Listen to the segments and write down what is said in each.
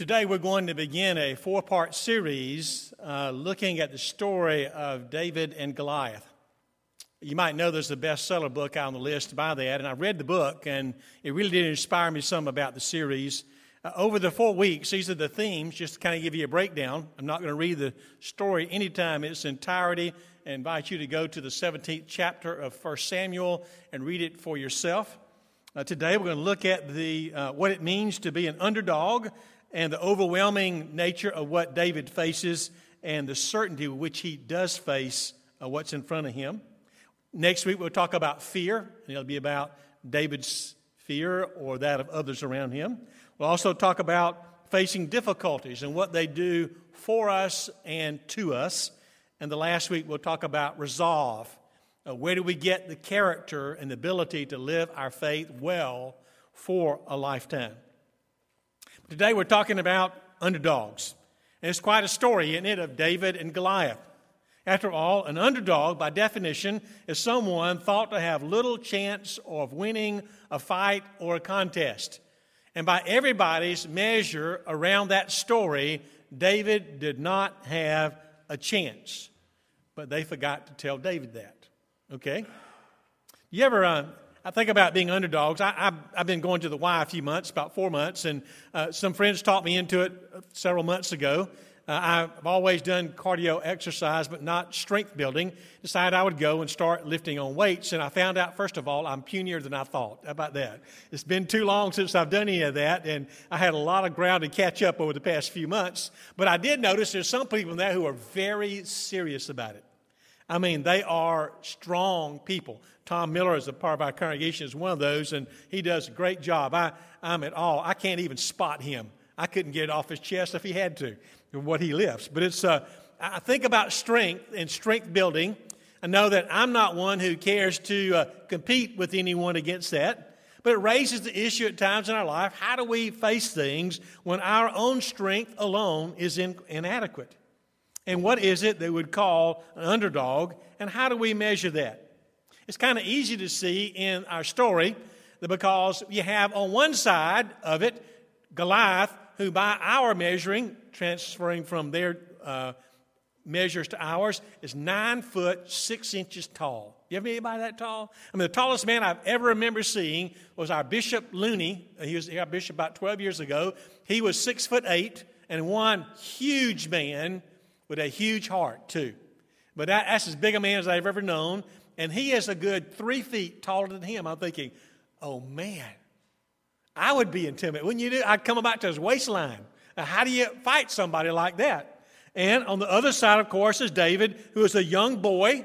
Today, we're going to begin a four part series uh, looking at the story of David and Goliath. You might know there's a bestseller book out on the list by that, and I read the book, and it really did inspire me some about the series. Uh, over the four weeks, these are the themes, just to kind of give you a breakdown. I'm not going to read the story anytime in its entirety. I invite you to go to the 17th chapter of 1 Samuel and read it for yourself. Uh, today, we're going to look at the, uh, what it means to be an underdog and the overwhelming nature of what David faces and the certainty with which he does face uh, what's in front of him. Next week, we'll talk about fear, and it'll be about David's fear or that of others around him. We'll also talk about facing difficulties and what they do for us and to us. And the last week, we'll talk about resolve. Uh, where do we get the character and the ability to live our faith well for a lifetime? Today we're talking about underdogs. And it's quite a story, isn't it, of David and Goliath. After all, an underdog, by definition, is someone thought to have little chance of winning a fight or a contest. And by everybody's measure around that story, David did not have a chance. But they forgot to tell David that. Okay? You ever uh, I think about being underdogs. I, have been going to the Y a few months, about four months, and uh, some friends taught me into it several months ago. Uh, I've always done cardio exercise, but not strength building. Decided I would go and start lifting on weights, and I found out, first of all, I'm punier than I thought. How about that? It's been too long since I've done any of that, and I had a lot of ground to catch up over the past few months. But I did notice there's some people there who are very serious about it. I mean, they are strong people. Tom Miller is a part of our congregation is one of those, and he does a great job. I, I'm at all. I can't even spot him. I couldn't get it off his chest if he had to, what he lifts. But it's, uh, I think about strength and strength building. I know that I'm not one who cares to uh, compete with anyone against that. But it raises the issue at times in our life how do we face things when our own strength alone is in, inadequate? And what is it they would call an underdog, and how do we measure that? It's kind of easy to see in our story that because you have on one side of it Goliath, who by our measuring, transferring from their uh, measures to ours, is nine foot six inches tall. You have anybody that tall? I mean, the tallest man I've ever remember seeing was our Bishop Looney. He was our bishop about 12 years ago. He was six foot eight and one huge man with a huge heart, too. But that, that's as big a man as I've ever known. And he is a good three feet taller than him. I'm thinking, oh man, I would be intimidated. Wouldn't you do? I'd come about to his waistline. Now, how do you fight somebody like that? And on the other side, of course, is David, who is a young boy,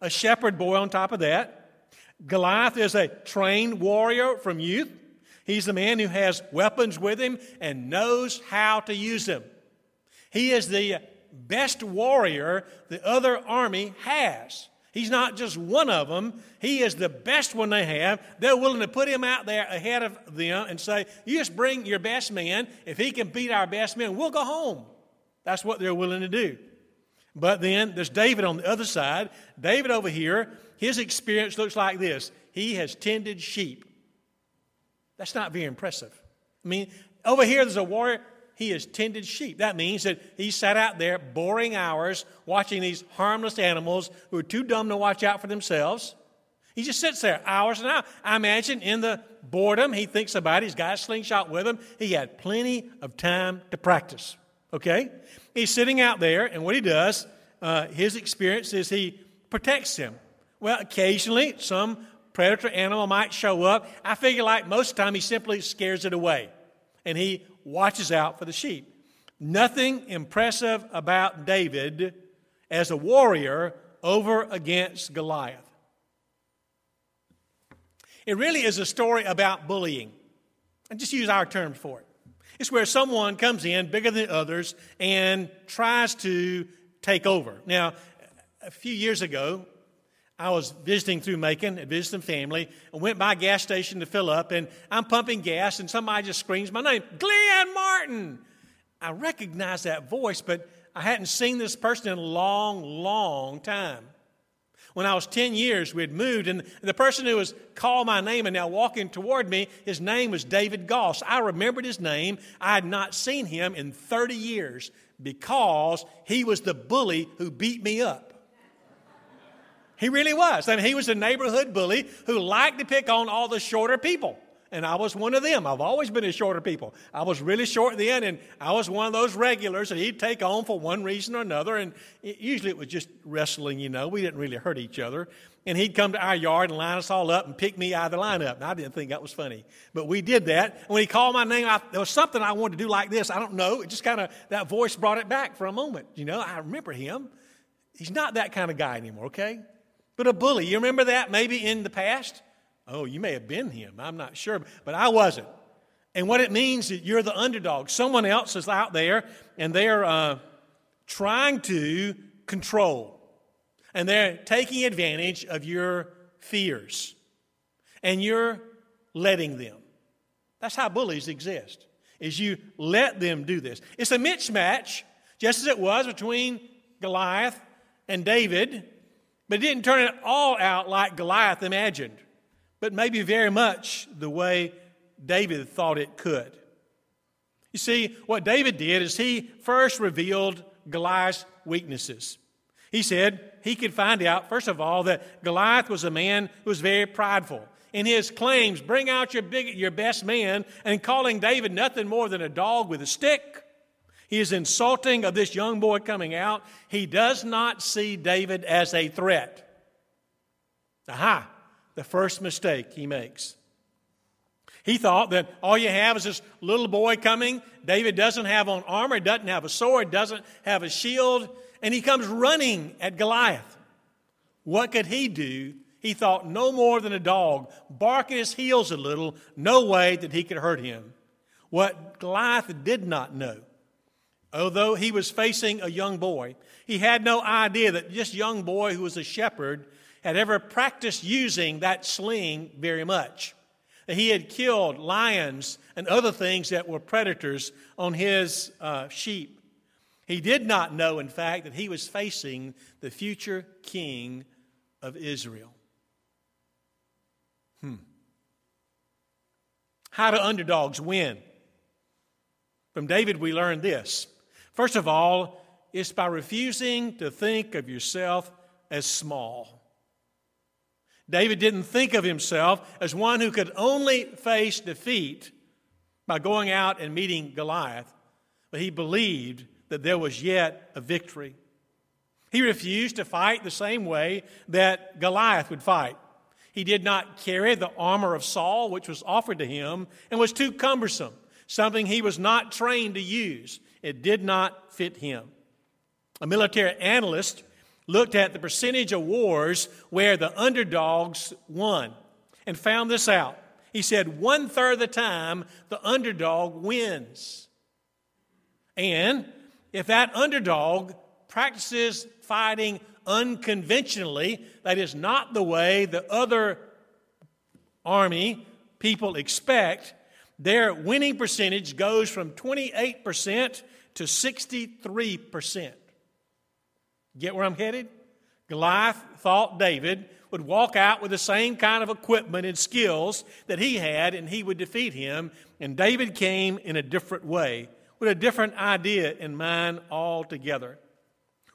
a shepherd boy on top of that. Goliath is a trained warrior from youth. He's the man who has weapons with him and knows how to use them. He is the best warrior the other army has. He's not just one of them, he is the best one they have. They're willing to put him out there ahead of them and say, You just bring your best man. If he can beat our best men, we'll go home. That's what they're willing to do. But then there's David on the other side. David over here, his experience looks like this he has tended sheep. That's not very impressive. I mean, over here there's a warrior he has tended sheep. That means that he sat out there boring hours watching these harmless animals who are too dumb to watch out for themselves. He just sits there hours and hours. I imagine in the boredom, he thinks about it. He's got a slingshot with him. He had plenty of time to practice. Okay? He's sitting out there, and what he does, uh, his experience is he protects him. Well, occasionally, some predator animal might show up. I figure like most of the time, he simply scares it away. And he watches out for the sheep. Nothing impressive about David as a warrior over against Goliath. It really is a story about bullying. And just use our terms for it. It's where someone comes in bigger than others and tries to take over. Now, a few years ago, I was visiting through Macon, visiting family, and went by a gas station to fill up, and I'm pumping gas, and somebody just screams my name, Glenn Martin. I recognized that voice, but I hadn't seen this person in a long, long time. when I was 10 years, we had moved, and the person who was called my name and now walking toward me, his name was David Goss. I remembered his name. I had not seen him in 30 years because he was the bully who beat me up. He really was. I mean, he was a neighborhood bully who liked to pick on all the shorter people. And I was one of them. I've always been a shorter people. I was really short then, and I was one of those regulars that he'd take on for one reason or another. And it, usually it was just wrestling, you know. We didn't really hurt each other. And he'd come to our yard and line us all up and pick me out of the lineup. And I didn't think that was funny. But we did that. And When he called my name, I, there was something I wanted to do like this. I don't know. It just kind of, that voice brought it back for a moment. You know, I remember him. He's not that kind of guy anymore, okay? But a bully. You remember that maybe in the past? Oh, you may have been him. I'm not sure, but I wasn't. And what it means that you're the underdog. Someone else is out there and they're uh, trying to control. And they're taking advantage of your fears. And you're letting them. That's how bullies exist. Is you let them do this. It's a mismatch, just as it was between Goliath and David, but it didn't turn it all out like Goliath imagined but maybe very much the way David thought it could. You see, what David did is he first revealed Goliath's weaknesses. He said he could find out, first of all, that Goliath was a man who was very prideful. In his claims, bring out your, big, your best man, and calling David nothing more than a dog with a stick. He is insulting of this young boy coming out. He does not see David as a threat. Aha! the first mistake he makes. He thought that all you have is this little boy coming. David doesn't have on armor, doesn't have a sword, doesn't have a shield, and he comes running at Goliath. What could he do? He thought no more than a dog, barking his heels a little, no way that he could hurt him. What Goliath did not know, although he was facing a young boy, he had no idea that this young boy who was a shepherd had ever practiced using that sling very much. He had killed lions and other things that were predators on his uh, sheep. He did not know, in fact, that he was facing the future king of Israel. Hmm. How do underdogs win? From David, we learn this. First of all, it's by refusing to think of yourself as small. David didn't think of himself as one who could only face defeat by going out and meeting Goliath, but he believed that there was yet a victory. He refused to fight the same way that Goliath would fight. He did not carry the armor of Saul, which was offered to him, and was too cumbersome, something he was not trained to use. It did not fit him. A military analyst looked at the percentage of wars where the underdogs won and found this out. He said one third of the time the underdog wins. And if that underdog practices fighting unconventionally, that is not the way the other army people expect, their winning percentage goes from 28% to 63%. Get where I'm headed? Goliath thought David would walk out with the same kind of equipment and skills that he had, and he would defeat him. And David came in a different way, with a different idea in mind altogether.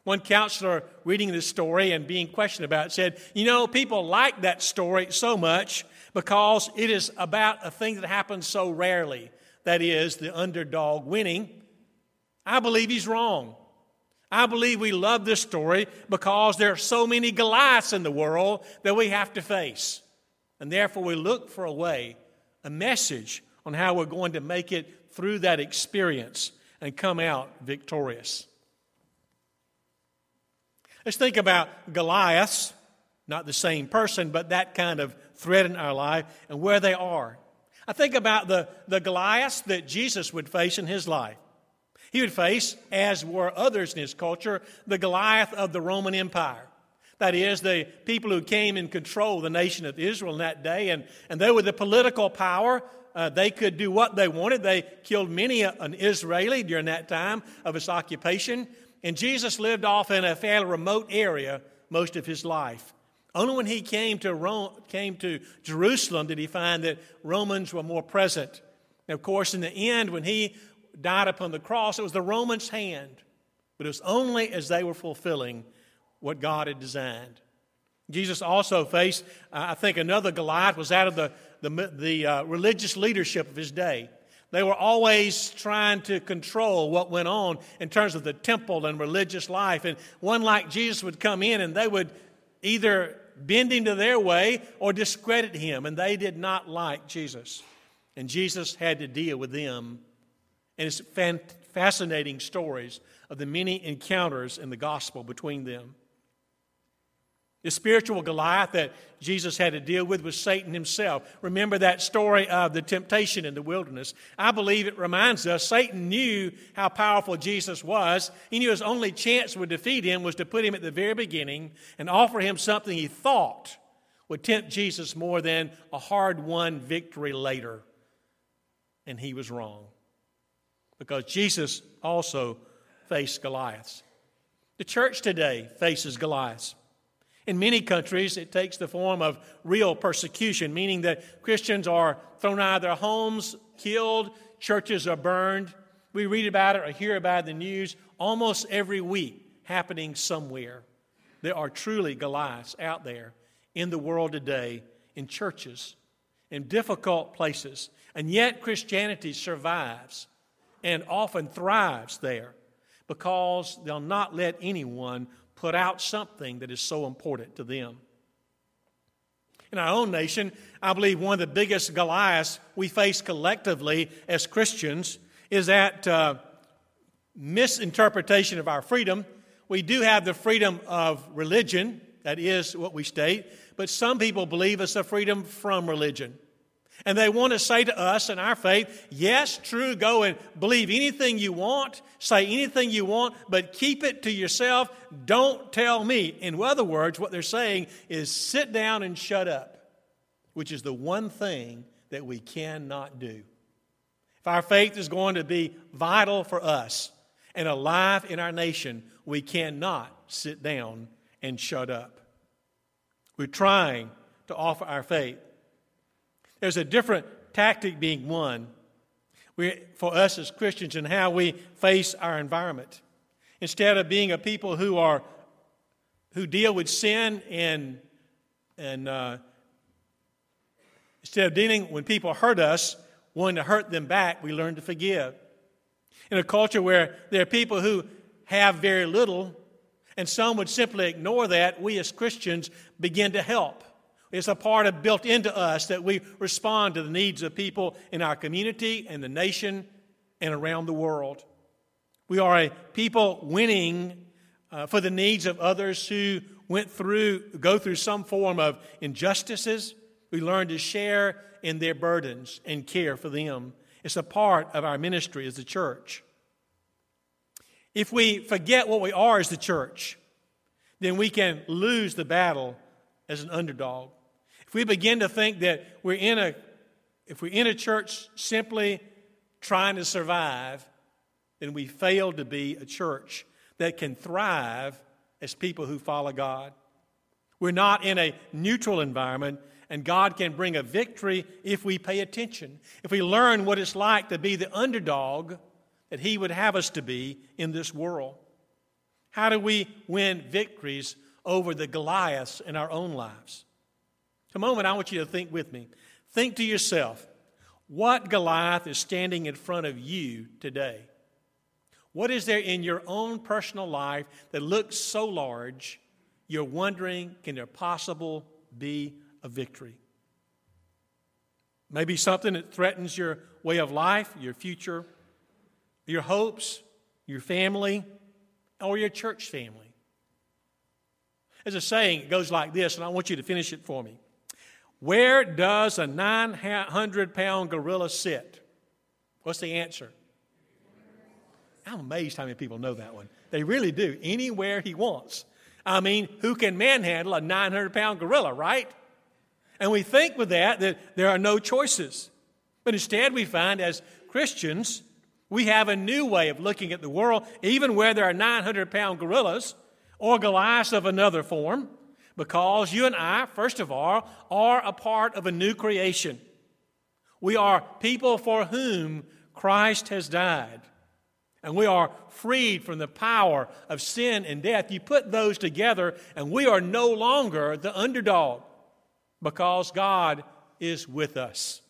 One counselor reading this story and being questioned about it said, You know, people like that story so much because it is about a thing that happens so rarely. That is, the underdog winning. I believe he's wrong. I believe we love this story because there are so many Goliaths in the world that we have to face. And therefore, we look for a way, a message on how we're going to make it through that experience and come out victorious. Let's think about Goliaths, not the same person, but that kind of threat in our life and where they are. I think about the, the Goliaths that Jesus would face in his life. He would face, as were others in his culture, the Goliath of the Roman Empire. That is, the people who came and controlled the nation of Israel in that day, and, and they were the political power. Uh, they could do what they wanted. They killed many an Israeli during that time of his occupation. And Jesus lived off in a fairly remote area most of his life. Only when he came to, Rome, came to Jerusalem did he find that Romans were more present. And of course, in the end, when he died upon the cross, it was the Romans' hand. But it was only as they were fulfilling what God had designed. Jesus also faced, uh, I think, another Goliath was out of the, the, the uh, religious leadership of his day. They were always trying to control what went on in terms of the temple and religious life. And one like Jesus would come in and they would either bend him to their way or discredit him. And they did not like Jesus. And Jesus had to deal with them. And it's fan- fascinating stories of the many encounters in the gospel between them. The spiritual Goliath that Jesus had to deal with was Satan himself. Remember that story of the temptation in the wilderness. I believe it reminds us Satan knew how powerful Jesus was. He knew his only chance would defeat him was to put him at the very beginning and offer him something he thought would tempt Jesus more than a hard won victory later. And he was wrong. Because Jesus also faced Goliaths. The church today faces Goliaths. In many countries, it takes the form of real persecution, meaning that Christians are thrown out of their homes, killed, churches are burned. We read about it or hear about it in the news almost every week happening somewhere. There are truly Goliaths out there in the world today, in churches, in difficult places. And yet, Christianity survives and often thrives there because they'll not let anyone put out something that is so important to them. In our own nation, I believe one of the biggest Goliaths we face collectively as Christians is that uh, misinterpretation of our freedom. We do have the freedom of religion, that is what we state, but some people believe it's a freedom from religion. And they want to say to us in our faith, yes, true, go and believe anything you want, say anything you want, but keep it to yourself. Don't tell me. In other words, what they're saying is sit down and shut up, which is the one thing that we cannot do. If our faith is going to be vital for us and alive in our nation, we cannot sit down and shut up. We're trying to offer our faith there's a different tactic being won we, for us as Christians in how we face our environment. Instead of being a people who are who deal with sin and and uh, instead of dealing when people hurt us, wanting to hurt them back, we learn to forgive. In a culture where there are people who have very little, and some would simply ignore that, we as Christians begin to help. It's a part of built into us that we respond to the needs of people in our community and the nation and around the world. We are a people winning uh, for the needs of others who went through, go through some form of injustices. We learn to share in their burdens and care for them. It's a part of our ministry as a church. If we forget what we are as the church, then we can lose the battle as an underdog. If we begin to think that we're in a, if we're in a church simply trying to survive, then we fail to be a church that can thrive as people who follow God. We're not in a neutral environment, and God can bring a victory if we pay attention, if we learn what it's like to be the underdog that He would have us to be in this world. How do we win victories over the Goliaths in our own lives? A moment, I want you to think with me. Think to yourself, what Goliath is standing in front of you today? What is there in your own personal life that looks so large, you're wondering, can there possible be a victory? Maybe something that threatens your way of life, your future, your hopes, your family, or your church family. As a saying, it goes like this, and I want you to finish it for me. Where does a 900 pound gorilla sit? What's the answer? I'm amazed how many people know that one. They really do. Anywhere he wants. I mean, who can manhandle a 900 pound gorilla, right? And we think with that that there are no choices. But instead, we find as Christians, we have a new way of looking at the world, even where there are 900 pound gorillas or Goliaths of another form. Because you and I, first of all, are a part of a new creation. We are people for whom Christ has died. And we are freed from the power of sin and death. You put those together, and we are no longer the underdog because God is with us.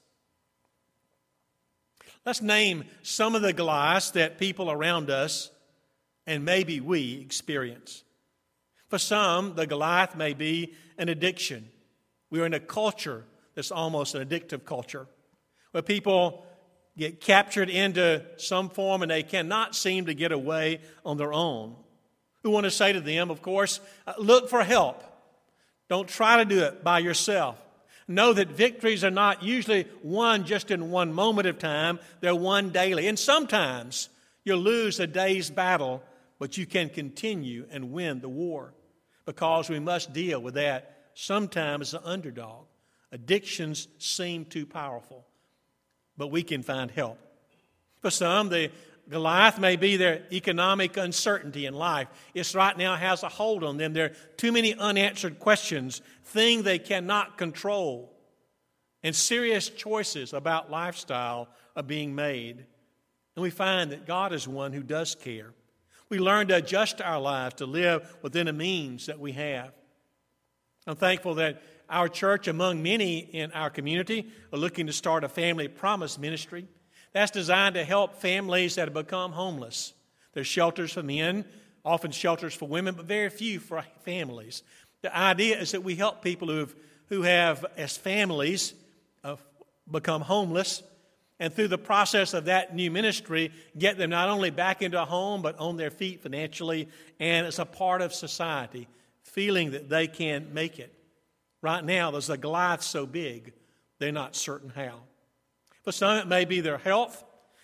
Let's name some of the Goliaths that people around us and maybe we experience. For some, the Goliath may be an addiction. We are in a culture that's almost an addictive culture where people get captured into some form and they cannot seem to get away on their own. We want to say to them, of course, uh, look for help. Don't try to do it by yourself. Know that victories are not usually won just in one moment of time, they're won daily. And sometimes you'll lose a day's battle, but you can continue and win the war because we must deal with that sometimes as an underdog. Addictions seem too powerful, but we can find help. For some, the Goliath may be their economic uncertainty in life. It right now has a hold on them. There are too many unanswered questions, things they cannot control. And serious choices about lifestyle are being made. And we find that God is one who does care. We learn to adjust our lives to live within the means that we have. I'm thankful that our church, among many in our community, are looking to start a family promise ministry. That's designed to help families that have become homeless. There's shelters for men, often shelters for women, but very few for families. The idea is that we help people who have, who have as families, uh, become homeless, and through the process of that new ministry, get them not only back into a home, but on their feet financially and as a part of society, feeling that they can make it. Right now, there's a Goliath so big, they're not certain how. For some, it may be their health,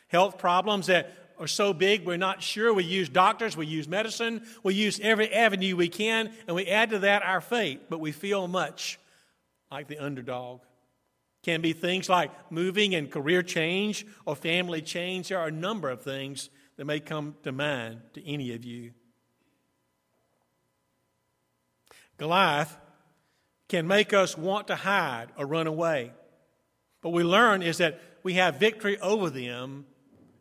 health problems that are so big we're not sure. We use doctors, we use medicine, we use every avenue we can, and we add to that our faith, but we feel much like the underdog. Can be things like moving and career change or family change. There are a number of things that may come to mind to any of you. Goliath can make us want to hide or run away. But we learn is that we have victory over them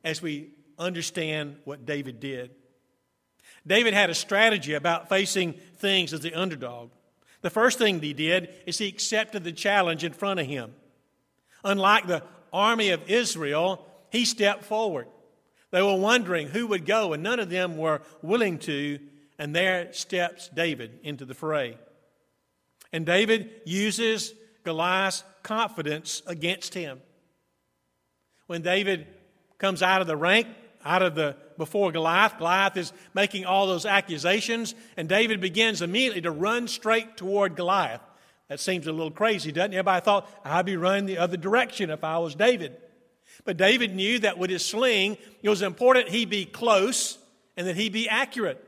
as we understand what David did. David had a strategy about facing things as the underdog. The first thing he did is he accepted the challenge in front of him. Unlike the army of Israel, he stepped forward. They were wondering who would go, and none of them were willing to, and there steps David into the fray. And David uses Goliath's confidence against him. When David comes out of the rank, out of the before Goliath, Goliath is making all those accusations, and David begins immediately to run straight toward Goliath. That seems a little crazy, doesn't it? Everybody thought I'd be running the other direction if I was David. But David knew that with his sling, it was important he be close and that he be accurate.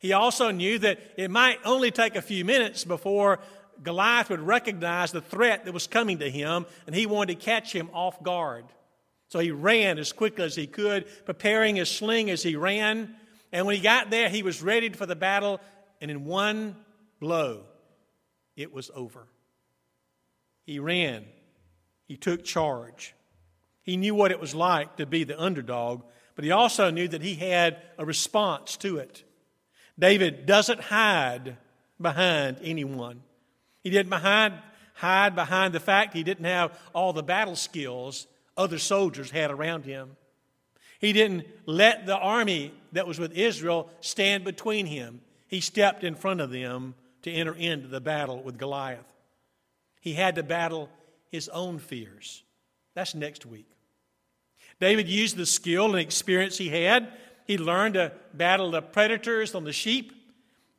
He also knew that it might only take a few minutes before Goliath would recognize the threat that was coming to him, and he wanted to catch him off guard. So he ran as quickly as he could, preparing his sling as he ran. And when he got there, he was ready for the battle, and in one blow, it was over. He ran, he took charge. He knew what it was like to be the underdog, but he also knew that he had a response to it. David doesn't hide behind anyone. He didn't behind, hide behind the fact he didn't have all the battle skills other soldiers had around him. He didn't let the army that was with Israel stand between him. He stepped in front of them to enter into the battle with Goliath. He had to battle his own fears. That's next week. David used the skill and experience he had. He learned to battle the predators on the sheep.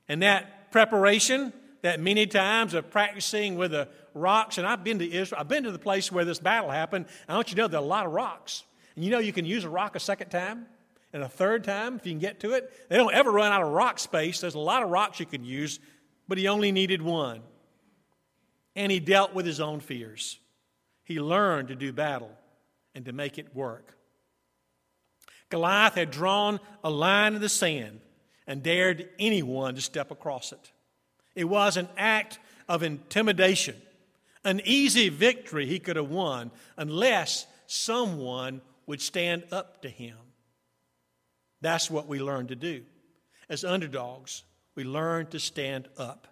And that preparation, that many times of practicing with the rocks, and I've been to Israel, I've been to the place where this battle happened. I want you to know there are a lot of rocks. And you know you can use a rock a second time and a third time if you can get to it. They don't ever run out of rock space. There's a lot of rocks you can use but he only needed one. And he dealt with his own fears. He learned to do battle and to make it work. Goliath had drawn a line in the sand and dared anyone to step across it. It was an act of intimidation, an easy victory he could have won unless someone would stand up to him. That's what we learn to do. As underdogs, we learn to stand up.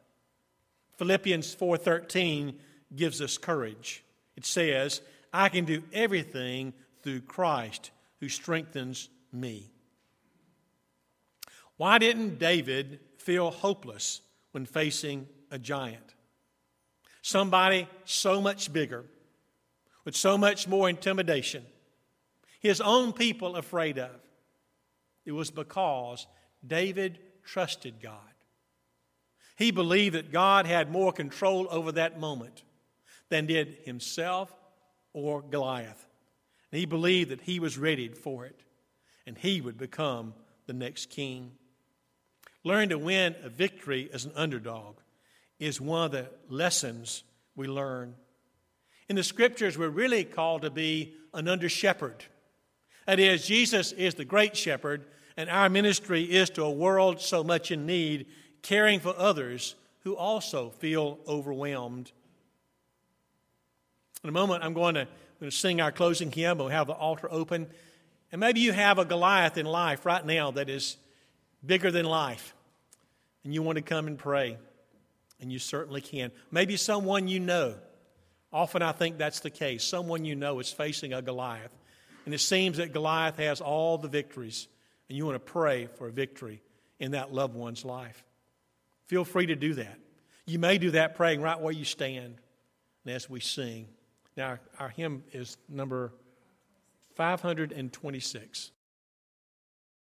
Philippians 4:13 gives us courage. It says, "I can do everything through Christ who strengthens me." Why didn't David feel hopeless when facing a giant? Somebody so much bigger, with so much more intimidation, his own people afraid of. It was because David trusted God. He believed that God had more control over that moment than did himself or Goliath. And he believed that he was ready for it and he would become the next king. Learning to win a victory as an underdog is one of the lessons we learn. In the scriptures, we're really called to be an under shepherd. That is, Jesus is the great shepherd, and our ministry is to a world so much in need, caring for others who also feel overwhelmed. In a moment, I'm going to, I'm going to sing our closing hymn. We'll have the altar open. And maybe you have a Goliath in life right now that is bigger than life and you want to come and pray, and you certainly can. Maybe someone you know. Often I think that's the case. Someone you know is facing a Goliath, and it seems that Goliath has all the victories, and you want to pray for a victory in that loved one's life. Feel free to do that. You may do that praying right where you stand and as we sing. Now, our hymn is number 526.